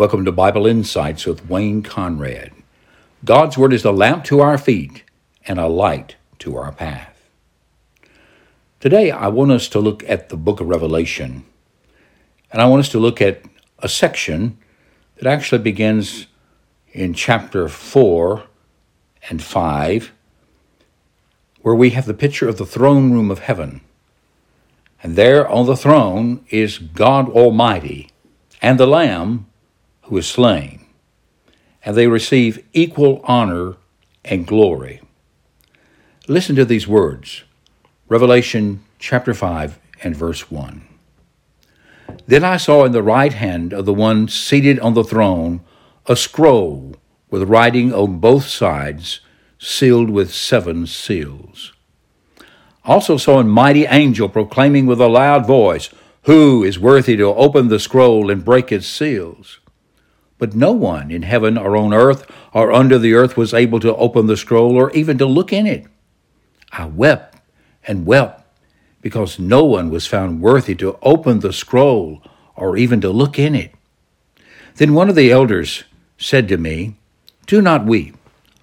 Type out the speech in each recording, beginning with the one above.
Welcome to Bible Insights with Wayne Conrad. God's Word is a lamp to our feet and a light to our path. Today, I want us to look at the book of Revelation, and I want us to look at a section that actually begins in chapter 4 and 5, where we have the picture of the throne room of heaven. And there on the throne is God Almighty and the Lamb who is slain, and they receive equal honor and glory. Listen to these words Revelation chapter 5 and verse 1. Then I saw in the right hand of the one seated on the throne a scroll with writing on both sides, sealed with seven seals. Also saw a mighty angel proclaiming with a loud voice, Who is worthy to open the scroll and break its seals? But no one in heaven or on earth or under the earth was able to open the scroll or even to look in it. I wept and wept because no one was found worthy to open the scroll or even to look in it. Then one of the elders said to me, Do not weep.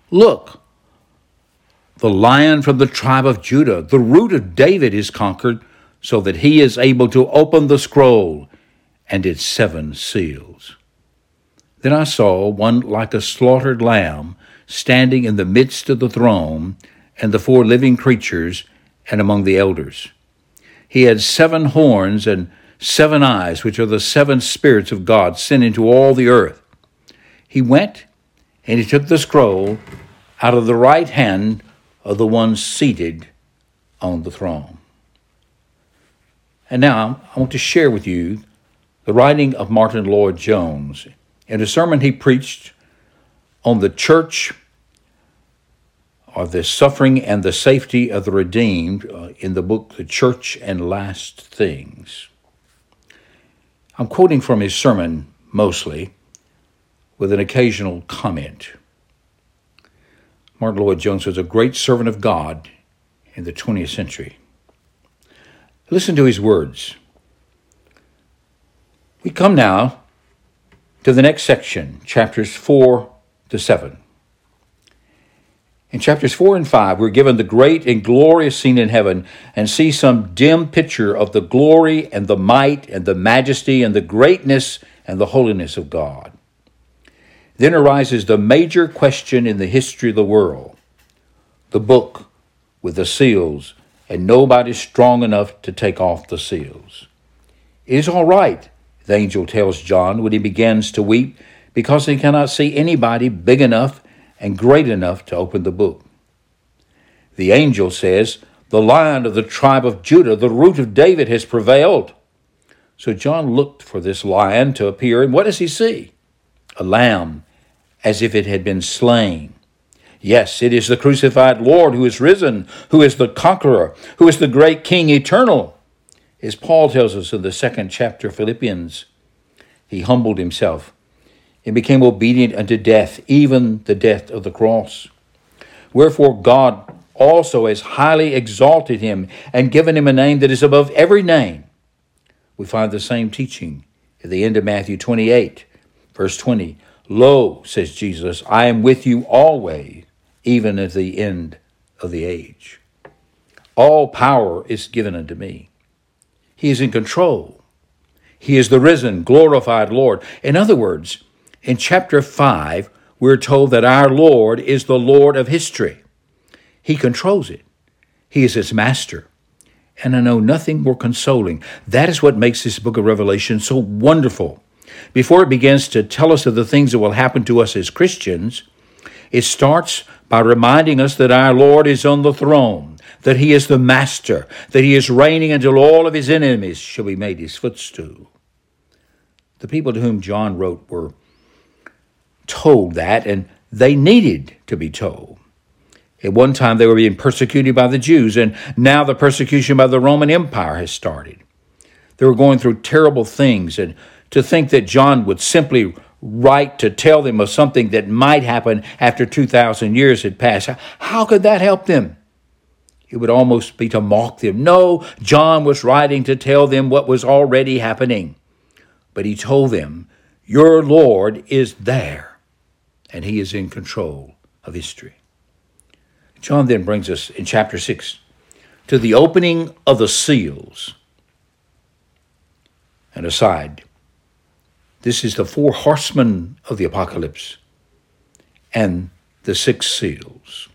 Look, the lion from the tribe of Judah, the root of David, is conquered, so that he is able to open the scroll and its seven seals. Then I saw one like a slaughtered lamb standing in the midst of the throne and the four living creatures and among the elders. He had seven horns and seven eyes, which are the seven spirits of God sent into all the earth. He went and he took the scroll out of the right hand of the one seated on the throne. And now I want to share with you the writing of Martyn Lloyd-Jones in a sermon he preached on the church or the suffering and the safety of the redeemed uh, in the book The Church and Last Things. I'm quoting from his sermon mostly, with an occasional comment. Martyn Lloyd-Jones was a great servant of God in the 20th century. Listen to his words. We come now to the next section, chapters 4 to 7. In chapters 4 and 5, we're given the great and glorious scene in heaven and see some dim picture of the glory and the might and the majesty and the greatness and the holiness of God. Then arises the major question in the history of the world the book with the seals, and nobody strong enough to take off the seals. It is all right the angel tells John when he begins to weep because he cannot see anybody big enough and great enough to open the book. The angel says, The lion of the tribe of Judah, the root of David, has prevailed. So John looked for this lion to appear, and what does he see? A lamb, as if it had been slain. Yes, it is the crucified Lord who is risen, who is the conqueror, who is the great King eternal. As Paul tells us in the second chapter of Philippians, he humbled himself and became obedient unto death, even the death of the cross. Wherefore God also has highly exalted him and given him a name that is above every name. We find the same teaching at the end of Matthew 28, verse 20. Lo, says Jesus, I am with you always, even at the end of the age. All power is given unto me. He is in control. He is the risen, glorified Lord. In other words, in chapter 5, we're told that our Lord is the Lord of history. He controls it, He is its master. And I know nothing more consoling. That is what makes this book of Revelation so wonderful. Before it begins to tell us of the things that will happen to us as Christians, it starts by reminding us that our Lord is on the throne that he is the master, that he is reigning until all of his enemies shall be made his footstool. The people to whom John wrote were told that, and they needed to be told. At one time, they were being persecuted by the Jews, and now the persecution by the Roman Empire has started. They were going through terrible things, and to think that John would simply write to tell them of something that might happen after 2,000 years had passed, how could that help them? It would almost be to mock them. No, John was writing to tell them what was already happening. But he told them, Your Lord is there, and he is in control of history. John then brings us in chapter 6 to the opening of the seals. And aside, this is the four horsemen of the apocalypse and the six seals.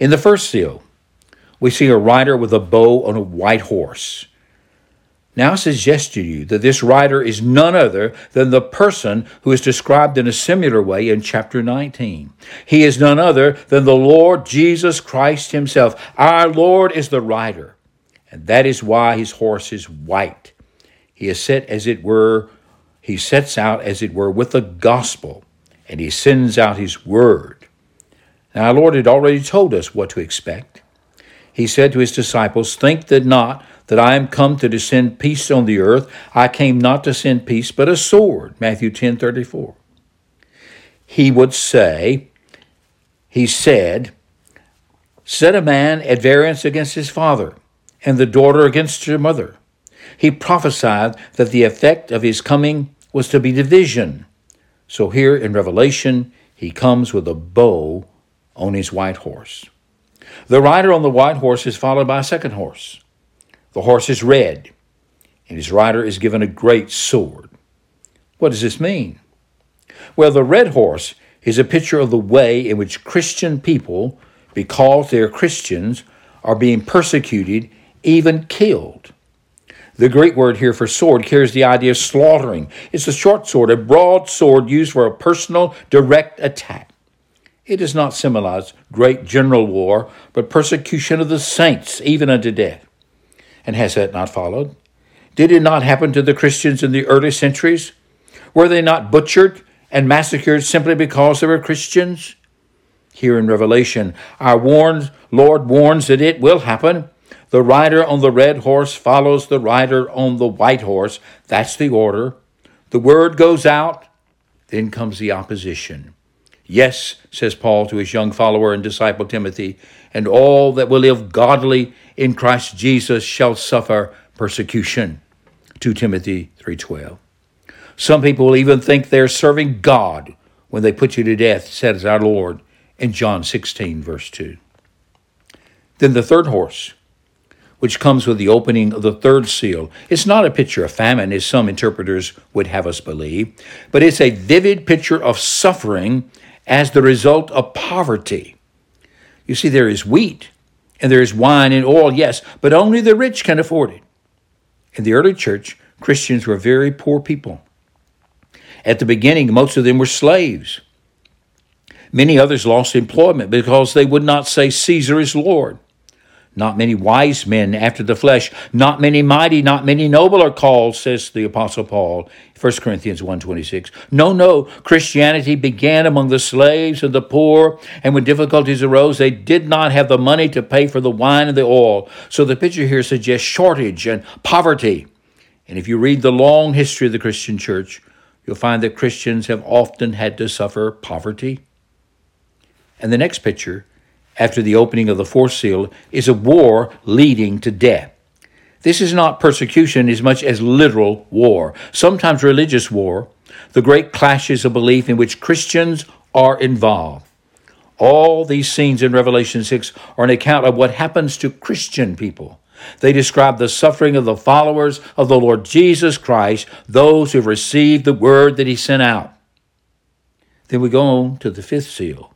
In the first seal, we see a rider with a bow on a white horse. Now I suggest to you that this rider is none other than the person who is described in a similar way in chapter 19. He is none other than the Lord Jesus Christ himself. Our Lord is the rider, and that is why his horse is white. He is set as it were, he sets out as it were with the gospel, and he sends out his word. Now our Lord had already told us what to expect. He said to his disciples, Think that not that I am come to send peace on the earth. I came not to send peace, but a sword. Matthew 10 34. He would say, He said, Set a man at variance against his father, and the daughter against her mother. He prophesied that the effect of his coming was to be division. So here in Revelation, he comes with a bow on his white horse. The rider on the white horse is followed by a second horse. The horse is red, and his rider is given a great sword. What does this mean? Well, the red horse is a picture of the way in which Christian people, because they are Christians, are being persecuted, even killed. The Greek word here for sword carries the idea of slaughtering. It's a short sword, a broad sword used for a personal, direct attack. It does not symbolize great general war, but persecution of the saints, even unto death. And has that not followed? Did it not happen to the Christians in the early centuries? Were they not butchered and massacred simply because they were Christians? Here in Revelation, our warned Lord warns that it will happen. The rider on the red horse follows the rider on the white horse. That's the order. The word goes out, then comes the opposition. Yes, says Paul to his young follower and disciple Timothy, and all that will live godly in Christ Jesus shall suffer persecution. 2 Timothy 3:12. Some people will even think they're serving God when they put you to death, says our Lord in John 16 verse 2. Then the third horse, which comes with the opening of the third seal, it's not a picture of famine as some interpreters would have us believe, but it's a vivid picture of suffering as the result of poverty. You see, there is wheat and there is wine and oil, yes, but only the rich can afford it. In the early church, Christians were very poor people. At the beginning, most of them were slaves. Many others lost employment because they would not say Caesar is Lord. Not many wise men after the flesh, not many mighty, not many noble are called, says the apostle Paul, 1 Corinthians 1:26. No, no, Christianity began among the slaves and the poor, and when difficulties arose, they did not have the money to pay for the wine and the oil. So the picture here suggests shortage and poverty. And if you read the long history of the Christian church, you'll find that Christians have often had to suffer poverty. And the next picture after the opening of the fourth seal is a war leading to death. This is not persecution as much as literal war, sometimes religious war, the great clashes of belief in which Christians are involved. All these scenes in Revelation 6 are an account of what happens to Christian people. They describe the suffering of the followers of the Lord Jesus Christ, those who received the word that he sent out. Then we go on to the fifth seal.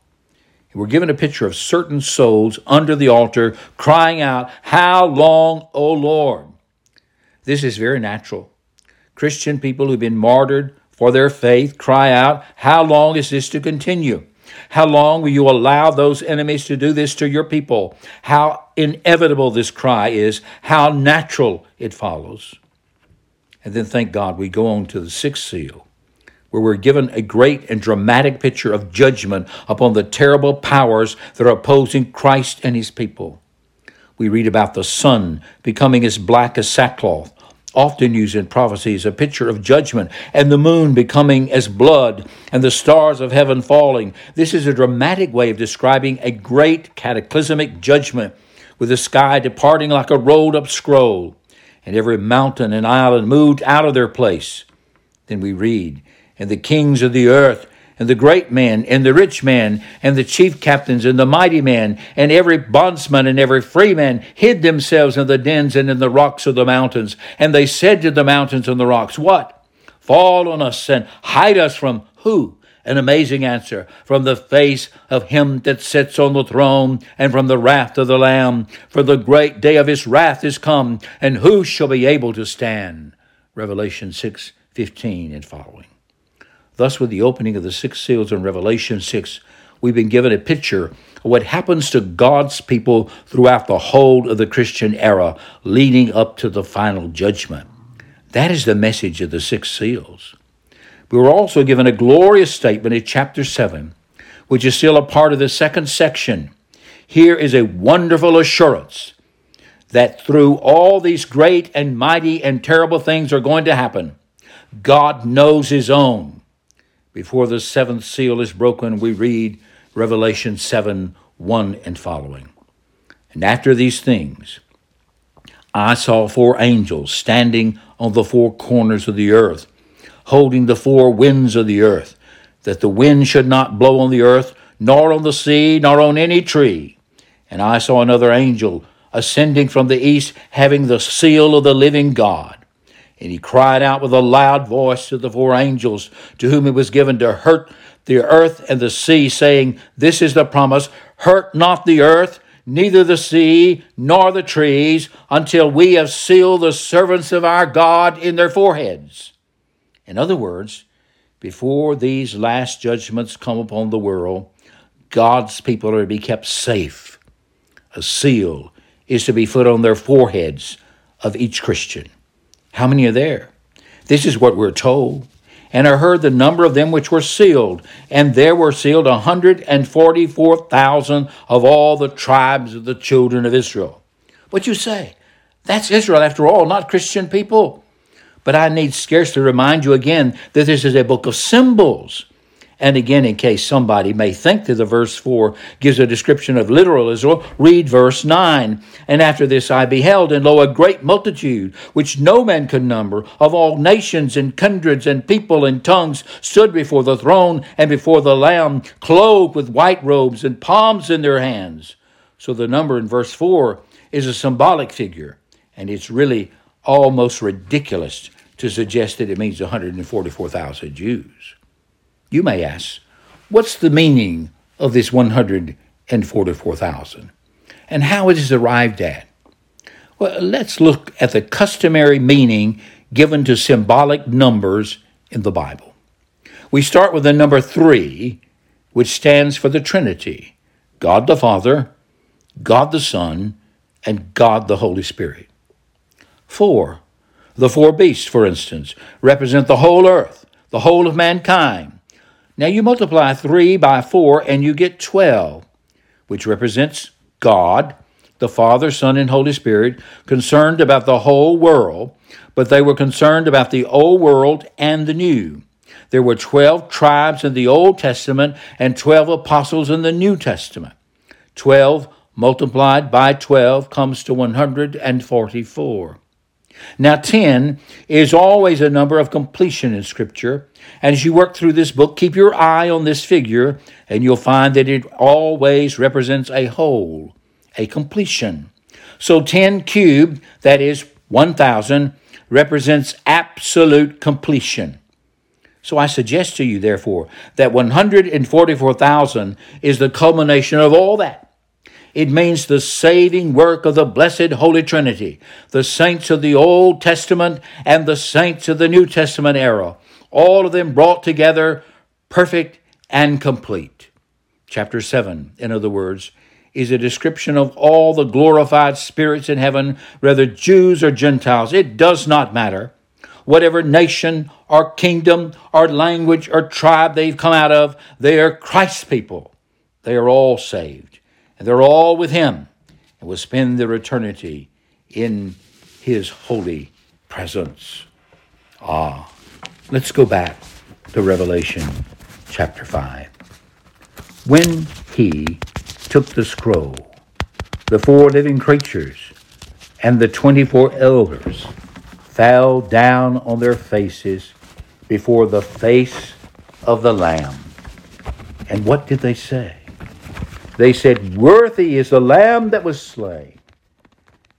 We're given a picture of certain souls under the altar crying out, How long, O Lord? This is very natural. Christian people who've been martyred for their faith cry out, How long is this to continue? How long will you allow those enemies to do this to your people? How inevitable this cry is, how natural it follows. And then, thank God, we go on to the sixth seal where we're given a great and dramatic picture of judgment upon the terrible powers that are opposing Christ and his people. We read about the sun becoming as black as sackcloth, often used in prophecies, a picture of judgment, and the moon becoming as blood, and the stars of heaven falling. This is a dramatic way of describing a great cataclysmic judgment, with the sky departing like a rolled up scroll, and every mountain and island moved out of their place. Then we read, and the kings of the earth, and the great men, and the rich men, and the chief captains, and the mighty men, and every bondsman and every freeman hid themselves in the dens and in the rocks of the mountains. And they said to the mountains and the rocks, What? Fall on us and hide us from who? An amazing answer from the face of him that sits on the throne and from the wrath of the Lamb. For the great day of his wrath is come, and who shall be able to stand? Revelation 6 15 and following. Thus, with the opening of the six seals in Revelation 6, we've been given a picture of what happens to God's people throughout the whole of the Christian era, leading up to the final judgment. That is the message of the six seals. We were also given a glorious statement in chapter 7, which is still a part of the second section. Here is a wonderful assurance that through all these great and mighty and terrible things are going to happen, God knows His own. Before the seventh seal is broken, we read Revelation 7 1 and following. And after these things, I saw four angels standing on the four corners of the earth, holding the four winds of the earth, that the wind should not blow on the earth, nor on the sea, nor on any tree. And I saw another angel ascending from the east, having the seal of the living God. And he cried out with a loud voice to the four angels to whom it was given to hurt the earth and the sea, saying, This is the promise hurt not the earth, neither the sea, nor the trees, until we have sealed the servants of our God in their foreheads. In other words, before these last judgments come upon the world, God's people are to be kept safe. A seal is to be put on their foreheads of each Christian. How many are there? This is what we're told. And I heard the number of them which were sealed, and there were sealed a 144,000 of all the tribes of the children of Israel. What you say? That's Israel after all, not Christian people. But I need scarcely remind you again that this is a book of symbols. And again, in case somebody may think that the verse 4 gives a description of literal Israel, read verse 9. And after this I beheld, and lo, a great multitude, which no man could number, of all nations and kindreds and people and tongues, stood before the throne and before the Lamb, clothed with white robes and palms in their hands. So the number in verse 4 is a symbolic figure, and it's really almost ridiculous to suggest that it means 144,000 Jews. You may ask, what's the meaning of this 144,000? And how it is arrived at? Well, let's look at the customary meaning given to symbolic numbers in the Bible. We start with the number three, which stands for the Trinity God the Father, God the Son, and God the Holy Spirit. Four, the four beasts, for instance, represent the whole earth, the whole of mankind, now you multiply 3 by 4 and you get 12, which represents God, the Father, Son, and Holy Spirit, concerned about the whole world, but they were concerned about the old world and the new. There were 12 tribes in the Old Testament and 12 apostles in the New Testament. 12 multiplied by 12 comes to 144. Now, 10 is always a number of completion in Scripture. And as you work through this book, keep your eye on this figure, and you'll find that it always represents a whole, a completion. So 10 cubed, that is 1,000, represents absolute completion. So I suggest to you, therefore, that 144,000 is the culmination of all that. It means the saving work of the blessed Holy Trinity, the saints of the Old Testament and the saints of the New Testament era, all of them brought together, perfect and complete. Chapter 7, in other words, is a description of all the glorified spirits in heaven, whether Jews or Gentiles. It does not matter. Whatever nation or kingdom or language or tribe they've come out of, they are Christ's people. They are all saved and they're all with him and will spend their eternity in his holy presence. Ah, let's go back to Revelation chapter 5. When he took the scroll, the four living creatures and the 24 elders fell down on their faces before the face of the Lamb. And what did they say? They said, Worthy is the Lamb that was slain,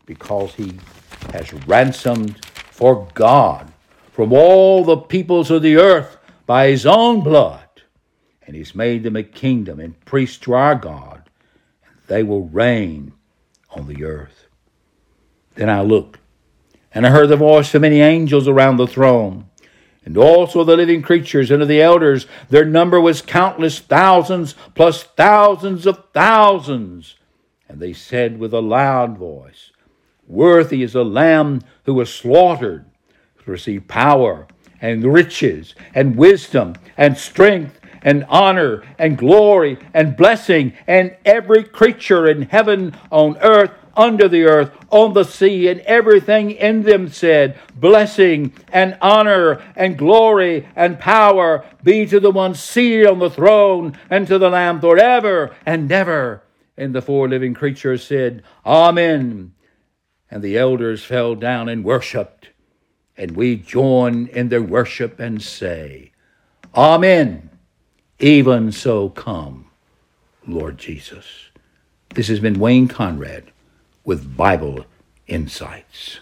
because he has ransomed for God from all the peoples of the earth by his own blood. And he's made them a kingdom and priests to our God. And they will reign on the earth. Then I looked, and I heard the voice of many angels around the throne, and also the living creatures and of the elders. Their number was countless thousands plus thousands of thousands. And they said with a loud voice, Worthy is the Lamb who was slaughtered to receive power and riches and wisdom and strength and honor and glory and blessing and every creature in heaven, on earth, under the earth, on the sea, and everything in them said, Blessing and honor and glory and power be to the one seated on the throne and to the Lamb forever and ever. And the four living creatures said, Amen. And the elders fell down and worshiped. And we join in their worship and say, Amen. Even so come, Lord Jesus. This has been Wayne Conrad with Bible Insights.